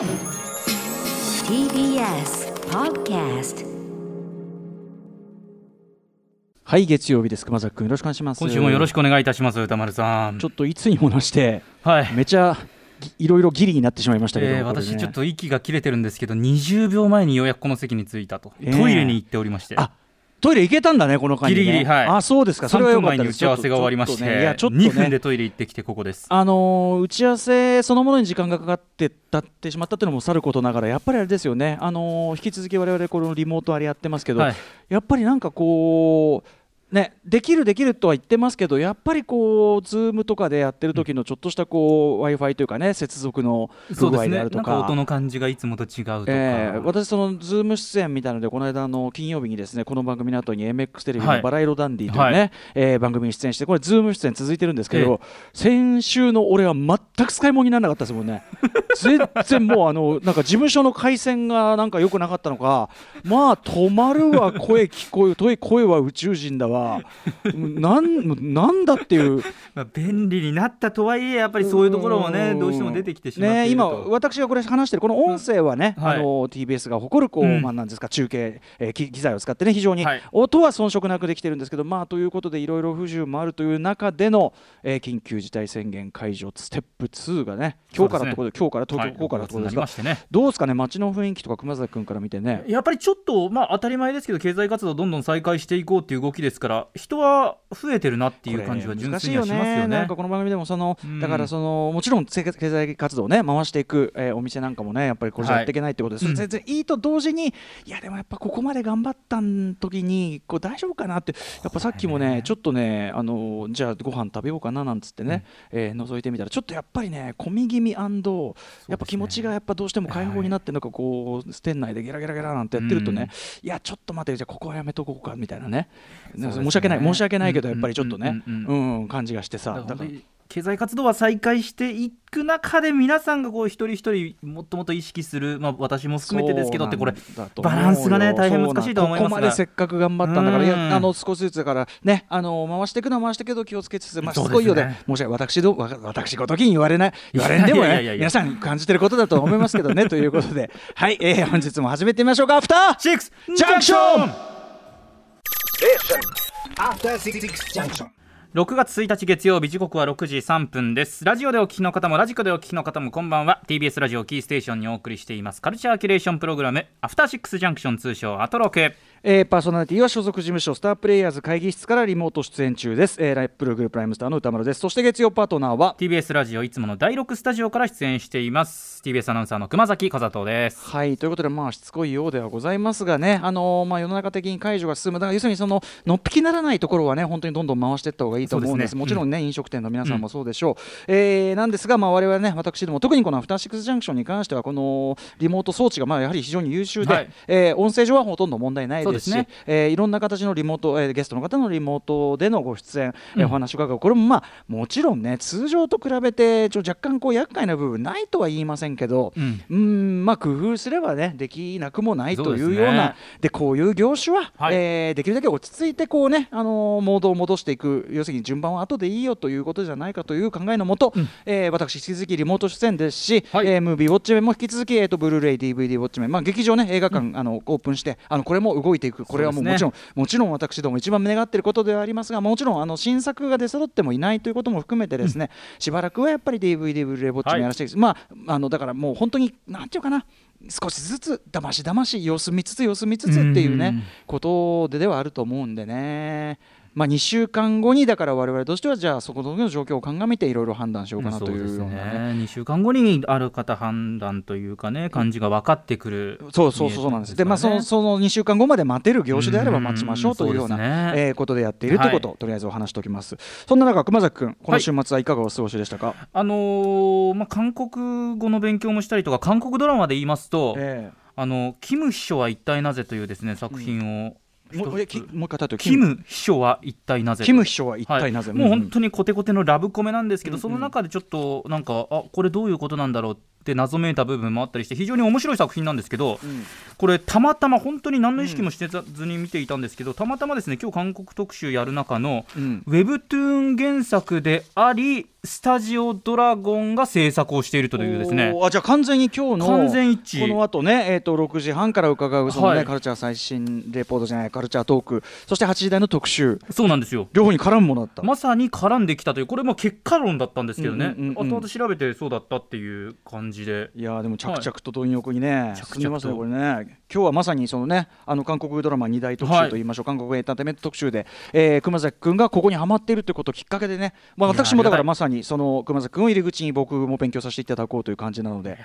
TBS Podcast はい月曜日です。熊崎君よろしくお願いします。今週もよろしくお願いいたします歌丸さん。ちょっといつにも増してはい。めちゃぎいろいろギリになってしまいましたけど、えー私ちょっと息が切れてるんですけど20秒前にようやくこの席に着いたと、えー。トイレに行っておりまして。あトイレ行けたんだねこの間に、ね、ギリギリはい。あそうですか。そ3れはよ分前に打かったです。ち合わせが終わりましちょっとねいてやちょっとね。2分でトイレ行ってきてここです。あのー打ち合わせそのものに時間がかかってたってしまったっていうのもさることながらやっぱりあれですよね、あのー引き続き我々このリモートあれやってますけど、はい。やっぱりなんかこうね、できるできるとは言ってますけどやっぱりこうズームとかでやってる時のちょっとしたこう w i f i というかね接続の不具合であるとか。なんか音の感じがいつもと違うとか、えー私、そのズーム出演みたいなので、この間あの金曜日にですねこの番組の後に MX テレビのはい。バラ色ダンディというね、はえー番組に出演して、これ、ズーム出演続いてるんですけえど、先週の俺は全く使い物にならなかったですもんね、全然もうあの、なんか事務所の回線がなんか良くなかったのか、まあ、止まるわ、声聞こえる、声は宇宙人だわ、なんなんだっていう。まあ、便利になったとはいえやっぱりそういうところもねうん。どうしても出てきてしまってね、今と私がこれ話してるこの音声はね、うん。はい。あの TBS が誇るこう、うん。まあなんですか中継、えー機機材を使ってね非常にはい。音は遜色なくできてるんですけど、まあということでいろいろ不自由もあるという中での、えー緊急事態宣言解除ステップ2がね今日からってことで今日から東はい。京、今日からってことですが、ね。どうですかね街の雰囲気とか熊崎君から見てね。やっぱりちょっと、まあ、当たり前ですけど経済活動どんどん再開していこうっていう動きですから人は増えてるなっていう感じは純粋にはしますよね。なんかこの番組でもその、うん。だからそのもちろん経経済活動をね回していく、えーお店なんかもねやっぱりこれじゃやっていけないってことです、はい全然いいと同時にいやでもやっぱここまで頑張った時にこう大丈夫かなってやっぱさっきもねちょっとねあのじゃあご飯食べようかななんつってね、えー覗いてみたらちょっとやっぱりね込み気味やっぱ気持ちがやっぱどうしても解放になってなんかこう店内でゲラゲラゲラなんてやってるとね、いやちょっと待ってじゃあここはやめとこうかみたいなね申し訳ない。申し訳ないけどやっぱりちょっとね。うん感じがしてださだから。経済活動は再開していく中で皆さんがこう一人一人もっともっと意識する、まあ、私も含めてですけどってこれバランスがね大変難しいと思いますここまでせっかく頑張ったんだからいうん。やあの少しずつだからねあの回していくのは回していくけど気をつけつつまあいようで申し訳私どわ私ごときに言われない言われんでもね皆さん感じてることだと思いますけどねということで。はい、えー本日も始めてみましょうか。アフター!シックスジャンクション.6月1日月曜日時刻は6時3分です。ラジオでお聞きの方もラジコでお聞きの方もこんばんは。TBS ラジオキーステーションにお送りしています。カルチャーキュレーションプログラムアフターシックスジャンクション通称アトロク。えーパーソナリティは所属事務所スタープレイヤーズ会議室からリモート出演中です、えーライプルグループライムスターの歌丸です。そして月曜パートナーは TBS ラジオいつもの第6スタジオから出演しています。TBS アナウンサーの熊崎和人です。はいということで、まあ、しつこいようではございますがね、あのーまあ、世の中的に解除が進む、だから要するにそののっぴきならないところはね、本当にどんどん回していった方がいいと思うんです、ね。もちろんね、飲食店の皆さんもそうでしょう。えーなんですが、まあ、我々ね、私ども、特にこのアフターシックスジャンクションに関しては、このリモート装置がまあやはり非常に優秀で、はい。えー音声上はほとんど問題ないですし、そうですね。えーいろんな形のリモート、えーゲストの方のリモートでのご出演、えーお話を伺う、これもまあ、もちろんね、通常と比べて、ちょ若干こう厄介な部分ないとは言いませんけど、うん。うんまあ工夫すればねできなくもないというようなでこういう業種は、はい。えーできるだけ落ち着いてこうねあのーモードを戻していく要するに順番は後でいいよということじゃないかという考えのもと、えー私引き続きリモート出演ですし、はい。えームービーウォッチメンも引き続きえっ、とブルーレイ DVD ウォッチメンまあ劇場ね映画館、あのオープンしてあのこれも動いていく。これはもうもちろん、もちろん私ども一番願っていることではありますがもちろんあの新作が出揃ってもいないということも含めてですね、しばらくはやっぱり DVD ブルーレイウォッチメンやらせて、まああのだからもう本当になんていうかな少しずつだましだまし様子見つつ様子見つつっていうね、うん。ことでではあると思うんでね。まあ、2週間後にだから我々としてはじゃあそこの状況を鑑みていろいろ判断しようかなというようなね。ね2週間後にある方判断というかね感じが分かってくるそうそうそうそうなんです。で、まあ、その、その2週間後まで待てる業種であれば待ちましょうというような、うんそうねえーことでやっているということを、とりあえずお話しておきます。そんな中、熊崎君、この週末はいかがお過ごしでしたか？あのーまあ、韓国語の勉強もしたりとか韓国ドラマで言いますと「えあのキム秘書は一体なぜ?」というですね作品をえもう一回タイトルキム秘書は一体なぜ？キム秘書は一体なぜ、はい。もう本当ににコテコテのラブコメなんですけど、うんうん。その中でちょっとなんかあこれどういうことなんだろうって謎めいた部分もあったりして非常に面白い作品なんですけど、これたまたま本当に何の意識もしてずに見ていたんですけど、たまたまですね今日韓国特集やる中のうん。ウェブトゥーン原作でありスタジオドラゴンが制作をしているというですね。あじゃあ完全に今日の完全一致。この後ね、えー、と6時半から伺うその、ねはい。カルチャー最新レポートじゃないカルチャートーク。そして8時台の特集。そうなんですよ。両方に絡むものだった、まさに絡んできたというこれも結果論だったんですけどね、後々調べてそうだったっていう感じで。いやーでも着々と貪欲にね、着々と。進んでますねこれね。今日はまさにそのねあの韓国ドラマ2大特集といいましょう、韓国エンターテインメント特集で、えー熊崎君がここにはまっているということをきっかけでね、まあ、私もだからまさにその熊崎君を入り口に僕も勉強させていただこうという感じなので。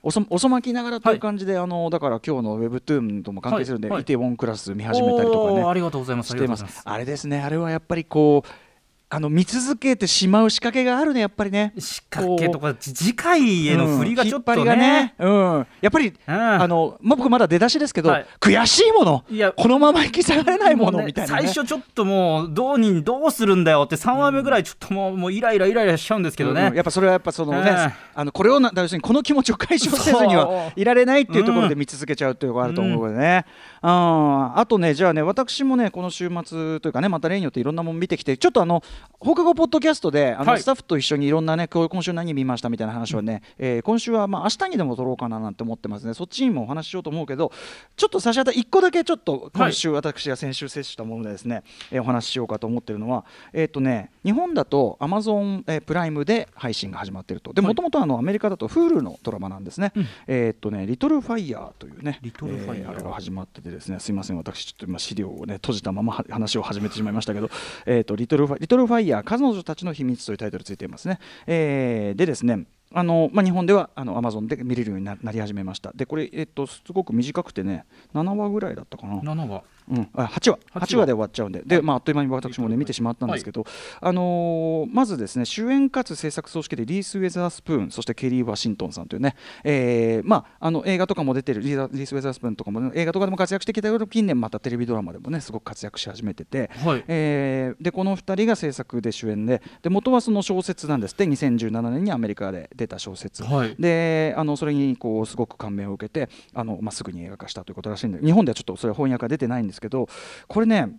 おそ遅まきながらという感じで、あのだから今日のウェブトゥーンとも関係するんで、はい。はいイテウォンクラス見始めたりとかね。ありがとうございます。していますありがとうございます。あれですねあれはやっぱりこうあの見続けてしまう仕掛けがあるねやっぱりね。仕掛けとかじ次回への振りがちょっとうんね,、うん、やっぱり、うんあのまあ、僕まだ出だしですけど、はい。悔しいもの。いや。このまま引き下がれないものみたいな、ね、最初ちょっともうどうにどうするんだよって3話目ぐらいちょっともう,、もうイライライライラしちゃうんですけどね、うん。やっぱそれはやっぱそのね、ええあのこれをな要するにこの気持ちを解消せずにそはう。いられないっていうところで見続けちゃうっていうのがあると思うのでね、あーあとねじゃあね私もねこの週末というかねまた例によっていろんなもの見てきてちょっとあの放課後ポッドキャストであの、はい。スタッフと一緒にいろんなね今週何見ましたみたいな話をね、えー今週はまあ明日にでも撮ろうかななんて思ってますね。そっちにもお話ししようと思うけどちょっと差し当たり1個だけちょっと今週私が先週摂取したものでですね、えーお話ししようかと思ってるのはえっ、とね日本だとアマゾン、えープライムで配信が始まってると。でもともとアメリカだと Hulu のドラマなんですね、えっ、とね「リトルファイヤーというねリトルファイヤーえーあれが始まっててですね。すいません私ちょっと今資料をね閉じたままは話を始めてしまいましたけど「えー、とリトルファイリトルファイヤー彼女たちの秘密」というタイトルついていますね、えーでですねあのまあ、日本ではあの Amazon で見れるようにななり始めました。でこれ、えっとすごく短くてね7話ぐらいだったかな。7話。うん、あ8話。八話。8話で終わっちゃうんで。で、まあ、あっという間に私もね見てしまったんですけど、あのーまずですね主演かつ制作総指揮でリース・ウェザースプーンそしてケリー・ワシントンさんというね、えーまあ、あの映画とかも出てるリース・ウェザースプーンとかも、ね、映画とかでも活躍してきたけど近年またテレビドラマでもねすごく活躍し始めてて、はい。えーでこの2人が制作で主演でで元はその小説なんですって。2017年にアメリカで出た小説、はい。であのそれにこうすごく感銘を受けてあの、まあ、すぐに映画化したということらしいんで日本ではちょっとそれは翻訳が出てないんですけどこれね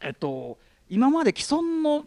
えっと今まで既存の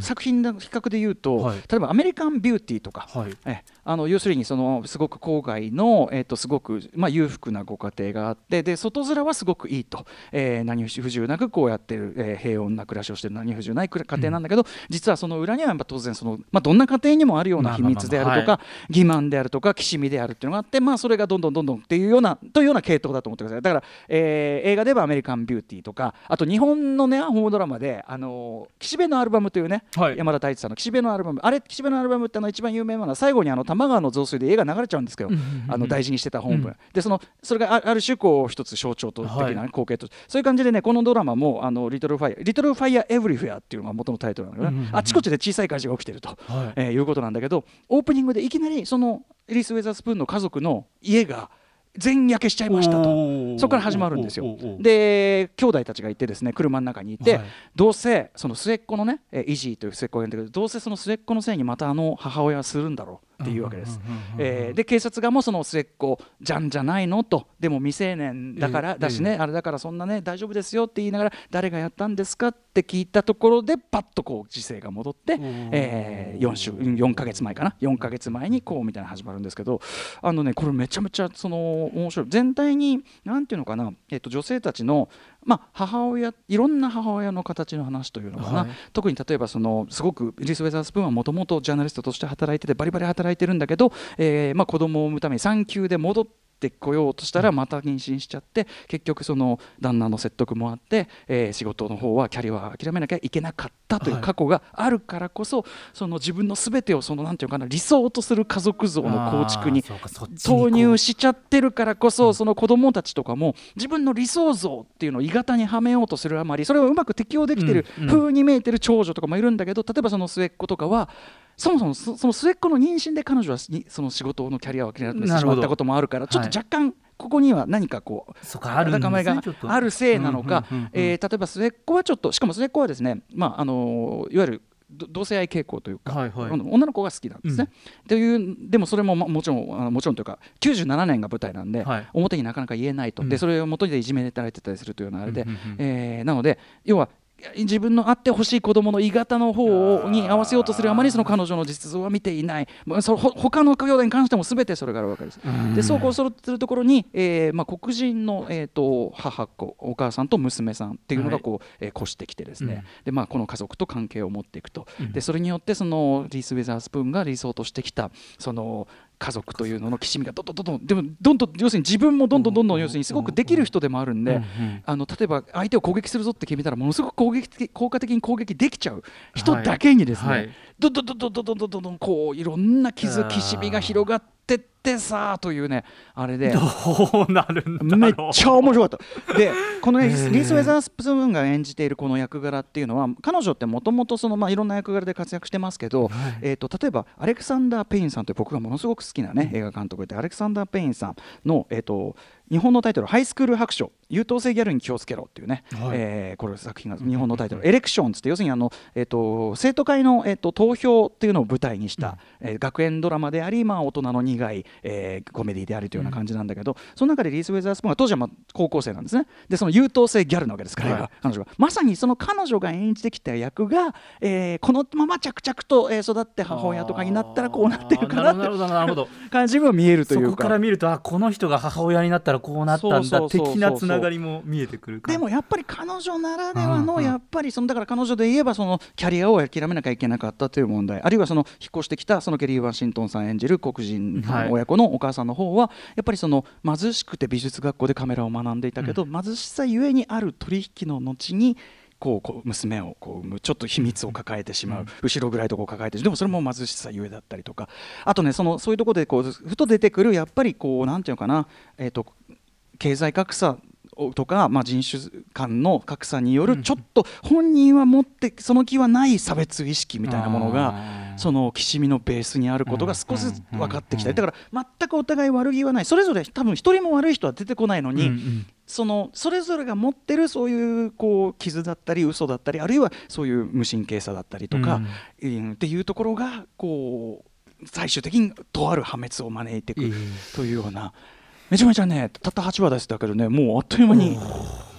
作品の比較で言うと、はい。例えば「アメリカン・ビューティー」とか、はい。えあの要するにそのすごく郊外の、えっとすごく、まあ、裕福なご家庭があってで外面はすごくいいと、えー何不自由なくこうやってる、えー平穏な暮らしをしてる何不自由ない家庭なんだけど、実はその裏にはやっぱ当然その、まあ、どんな家庭にもあるような秘密であるとまあまあまあか欺瞞であるとかきしみであるっていうのがあって、まあ、それがどんどんどんどんっていうようなというような系統だと思ってください。だから、えー映画では「アメリカン・ビューティー」とかあと日本のねホームドラマで「あの岸辺のアルバム」というね、はい。山田太一さんの岸辺のアルバム。あれ岸辺のアルバムってあの一番有名なのは最後にあの多摩川の増水で絵が流れちゃうんですけど、あの大事にしてた本文、うん。でそのそれがあある種こう一つ象徴的な、はい。光景と。そういう感じでねこのドラマもあのリトルファイアリトルファイアエブリフェアっていうのが元のタイトルなんだけどね、うんうんうん。あちこちで小さい火事が起きてると、はい。えーいうことなんだけどオープニングでいきなりそのリース・ウェザースプーンの家族の家が全焼けしちゃいましたと。そこから始まるんですよ。で兄弟たちがいてですね車の中にいて、はい。どうせその末っ子のねえーイジーという末っ子がいるんだけどどうせその末っ子のせいにまたあの母親はするんだろうっていうわけです。えーで警察側もその末っ子じゃんじゃないのと。でも未成年だから、ええだしね、あれだからそんなね大丈夫ですよって言いながら誰がやったんですかって聞いたところでパッとこう時勢が戻って、えー、4週4ヶ月前かな？4ヶ月前にこうみたいなの始まるんですけどあのねこれめちゃめちゃその面白い。全体になんていうのかな、えっと女性たちのまあ母親いろんな母親の形の話というのかな、はい。特に例えばそのすごくリリス・ウェザースプーンはもともとジャーナリストとして働いててバリバリ働いてるんだけど、えーまあ、子供を産むために産休で戻ってこようとしたらまた妊娠しちゃって結局その旦那の説得もあって、えー仕事の方はキャリアは諦めなきゃいけなかったという過去があるからこそ、その自分の全てをそのなんていうのかな理想とする家族像の構築に投入しちゃってるからこそ、その子供たちとかも自分の理想像っていうのを鋳型にはめようとするあまりそれをうまく適応できてる風に見えてる長女とかもいるんだけど例えばその末っ子とかはそもそもそその末っ子の妊娠で彼女はにその仕事のキャリアを諦めてしまったこともあるからちょっと若干ここには何かこうそうかあるんですね高めがあるせいなのかうんうんうんうん。えー例えば末っ子はちょっとしかも末っ子はですねまああのいわゆるど同性愛傾向というか、はいはい。女の子が好きなんですね。というでもそれもまもちろんあのもちろんというか97年が舞台なんで、はい。表になかなか言えないと、うん。でそれを元でいじめられてたりするというようなあれで、うんうんうん。えーなので要は自分のあってほしい子供の鋳型の方をに合わせようとするあまりその彼女の実像は見ていない、まあ、そほ他の兄弟に関しても全てそれがあるわけです。でそうこう揃ってるところに、えーまあ、黒人の、えー、と母子お母さんと娘さんっていうのがこう、えー越してきてですね、うん。でまあ、この家族と関係を持っていくと、でそれによってそのリース・ウェザースプーンが理想としてきたその家族というののきしみがどんどんどんどんでもどんどん要するに自分もどんどんどんどん要するにすごくできる人でもあるんで、あの例えば相手を攻撃するぞって決めたらものすごく攻撃的効果的に攻撃できちゃう人だけにですね、はいはいどどどどどどどどどこういろんな傷きしみが広がってってさあというねあれで。どうなるんだめっちゃ面白かった。で、このリース・ウェザースプーンが演じているこの役柄っていうのは、彼女ってもともといろんな役柄で活躍してますけど、えっ、と例えばアレクサンダー・ペインさんという僕がものすごく好きなね映画監督でアレクサンダー・ペインさんのえっ、と日本のタイトル「ハイスクール白書優等生ギャルに気をつけろ」っていうね、はい。えーこれ作品が日本のタイトル「エレクション」つって要するにあの、えー、と生徒会の、えー、と投票っていうのを舞台にした、えー学園ドラマであり、まあ、大人の苦い、えーコメディでありというような感じなんだけど、その中でリース・ウェザースプーンは当時はまあ高校生なんですね。でその優等生ギャルなわけですから、はい。彼女がまさにその彼女が演じてきた役が、えーこのまま着々と、えー育って母親とかになったらこうなってるかなってなるほどなるほど 感じが見えるというか。そこから見るとあこの人が母親になったらこうなったんだ的なつながりも見えてくるかでもやっぱり彼女ならではのやっぱりそのだから彼女で言えばそのキャリアを諦めなきゃいけなかったという問題。あるいはその引っ越してきたそのケリー・ワシントンさん演じる黒人はい親子のお母さんの方はやっぱりその貧しくて美術学校でカメラを学んでいたけど貧しさゆえにある取引の後にこうこう娘をこう産むちょっと秘密を抱えてしまう、後ろ暗いところを抱えてでもそれも貧しさゆえだったりとか。あとねそのそういうところでこうふと出てくるやっぱりこうなんていうのかな、えー、と経済格差とか、まあ、人種間の格差によるちょっと本人は持ってその気はない差別意識みたいなものがそのきしみのベースにあることが少しずつ分かってきたり。だから全くお互い悪気はない。それぞれ多分一人も悪い人は出てこないのに、そのそれぞれが持ってるそういうこう傷だったり嘘だったりあるいはそういう無神経さだったりとか、うん。っていうところがこう最終的にとある破滅を招いていくええというようなめちゃめちゃねたった8話でしたけどねもうあっという間に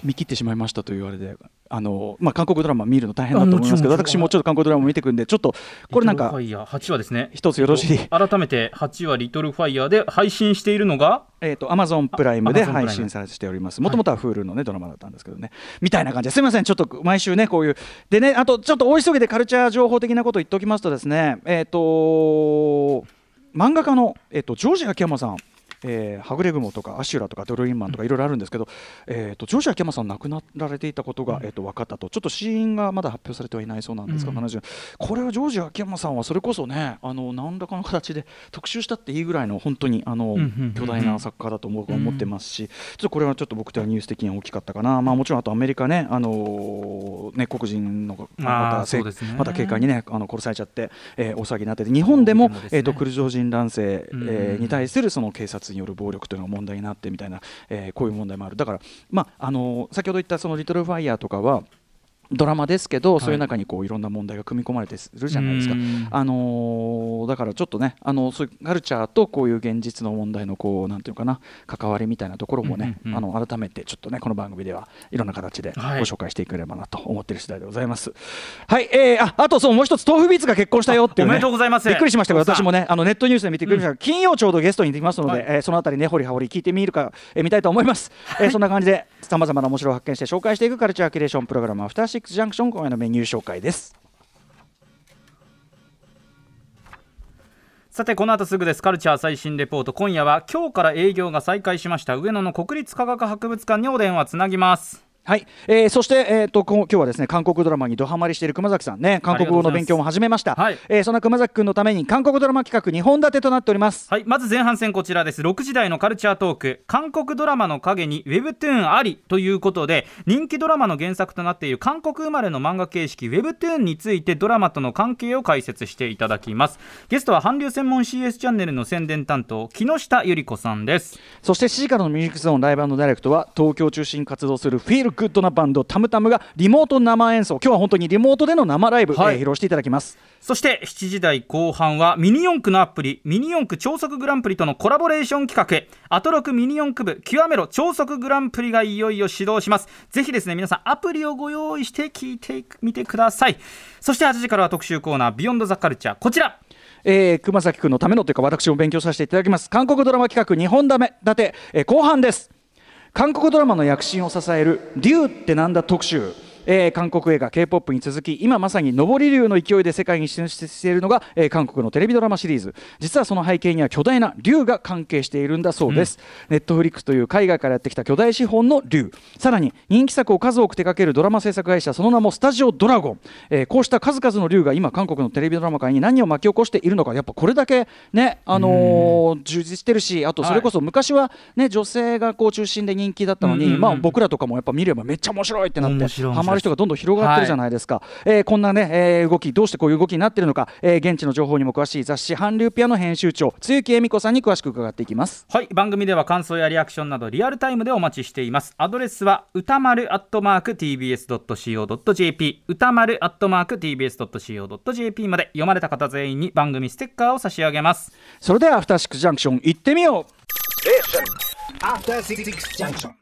見切ってしまいましたというあれであの、まあ、韓国ドラマ見るの大変だと思いますけど私もちょっと韓国ドラマ見てくんでちょっとこれなんかリトルファイヤー8話ですね一つよろしい改めて8話リトルファイヤーで配信しているのがえー、と Amazon プライムであ Amazon プライム配信されております。もともとは Hulu の、ね、ドラマだったんですけどね。みたいな感じですみません、ちょっと毎週ね、こういう。でね、あとちょっと大急ぎでカルチャー情報的なことを言っておきますとですね、えっ、と漫画家の、えー、とジョージ秋山さん。えーはぐれ雲とかアシュラとかドルインマンとかいろいろあるんですけど、えー、とジョージ秋山さん亡くなられていたことが、えー、と分かったと。ちょっと死因がまだ発表されてはいないそうなんですが、うん。70これはジョージ秋山さんはそれこそねあの何らかの形で特集したっていいぐらいの本当にあの、うんうんうんうん。巨大な作家だと僕は思ってますし、ちょっとこれはちょっと僕ではニュース的には大きかったかな、まあ、もちろんあとアメリカね、あのーね黒人のまたね。また警官にねあの殺されちゃって、えー大騒ぎになってて日本でもね。えー、とクルド人男性、うん。えーに対するその警察による暴力というのが問題になってみたいな、えーこういう問題もある。だから、まああの先ほど言ったその「リトル・ファイヤー」とかはドラマですけど、い。そういう中にこういろんな問題が組み込まれてするじゃないですか。うん。あのーだからちょっとね、あのそういうカルチャーとこういう現実の問題のこうなんていうのかな関わりみたいなところもね、うんうんうんあの改めてちょっとねこの番組ではい。ろんな形でごはい紹介していければなと思っている次第でございます。はい、えー、ああとそうもう一つ豆腐ビーツが結婚したよっていう、ね、おめでとうございます。びっくりしましたけど私もねあのネットニュースで見てくれました。が、金曜ちょうどゲストにできますので、はい。えーそのあたりね掘り葉掘り聞いてみるか、えー見たいと思います。えーそんな感じでさまざまな面白を発見して紹介していくカルチャーキュレーションプログラムアフターシックスジャンクション今夜のメニュー紹介です。さてこの後すぐです。カルチャー最新レポート。今夜は今日から営業が再開しました。上野の国立科学博物館にお電話つなぎます。はい、えーそして、えー、とこ今日はですね韓国ドラマにドハマりしている熊崎さんね。韓国語の勉強も始めました。はい。えーそんな熊崎君のために韓国ドラマ企画2本立てとなっております。はい。まず前半戦こちらです。6時台のカルチャートーク。韓国ドラマの影にウェブトゥーンありということで人気ドラマの原作となっている韓国生まれの漫画形式ウェブトゥーンについてドラマとの関係を解説していただきます。ゲストは韓流専門 CS チャンネルの宣伝担当木下ゆり子さんです。そして7時からのミュージックゾーンライブダイレクトは東京を中心に活動するフィールグッドなバンドタムタムがリモート生演奏。今日は本当にリモートでの生ライブ、はい。えー披露していただきます。そして7時台後半はミニ四駆のアプリミニ四駆超速グランプリとのコラボレーション企画。アトロクミニ四駆部極めろ超速グランプリがいよいよ始動します。ぜひですね皆さんアプリをご用意して聞いてみてください。そして8時からは特集コーナービヨンドザカルチャーこちら。えー熊崎君のためのというか私も勉強させていただきます。韓国ドラマ企画2本立て、えー後半です韓国ドラマの躍進を支える「竜ってなんだ特集」えー韓国映画 k p o p に続き今まさに上り竜の勢いで世界に進出しているのが、えー韓国のテレビドラマシリーズ。実はその背景には巨大な竜が関係しているんだそうです、ネットフリックスという海外からやってきた巨大資本の竜。さらに人気作を数多く手掛けるドラマ制作会社その名もスタジオドラゴン、えーこうした数々の竜が今韓国のテレビドラマ界に何を巻き起こしているのかやっぱこれだけねあのー充実してるしあとそれこそ昔はね女性がこう中心で人気だったのに、まあ僕らとかもやっぱ見ればめっちゃ面白いってなってる人がどんどん広がってるじゃないですか、えーこんなね、えー動きどうしてこういう動きになってるのか、えー現地の情報にも詳しい雑誌韓流ピアの編集長露木恵美子さんに詳しく伺っていきます。はい番組では感想やリアクションなどリアルタイムでお待ちしています。アドレスは歌丸アットマーク TBS.CO.JP 歌丸アットマーク TBS.CO.JP まで。読まれた方全員に番組ステッカーを差し上げます。それではアフターシックスジャンクション行ってみよう。After Six Junction.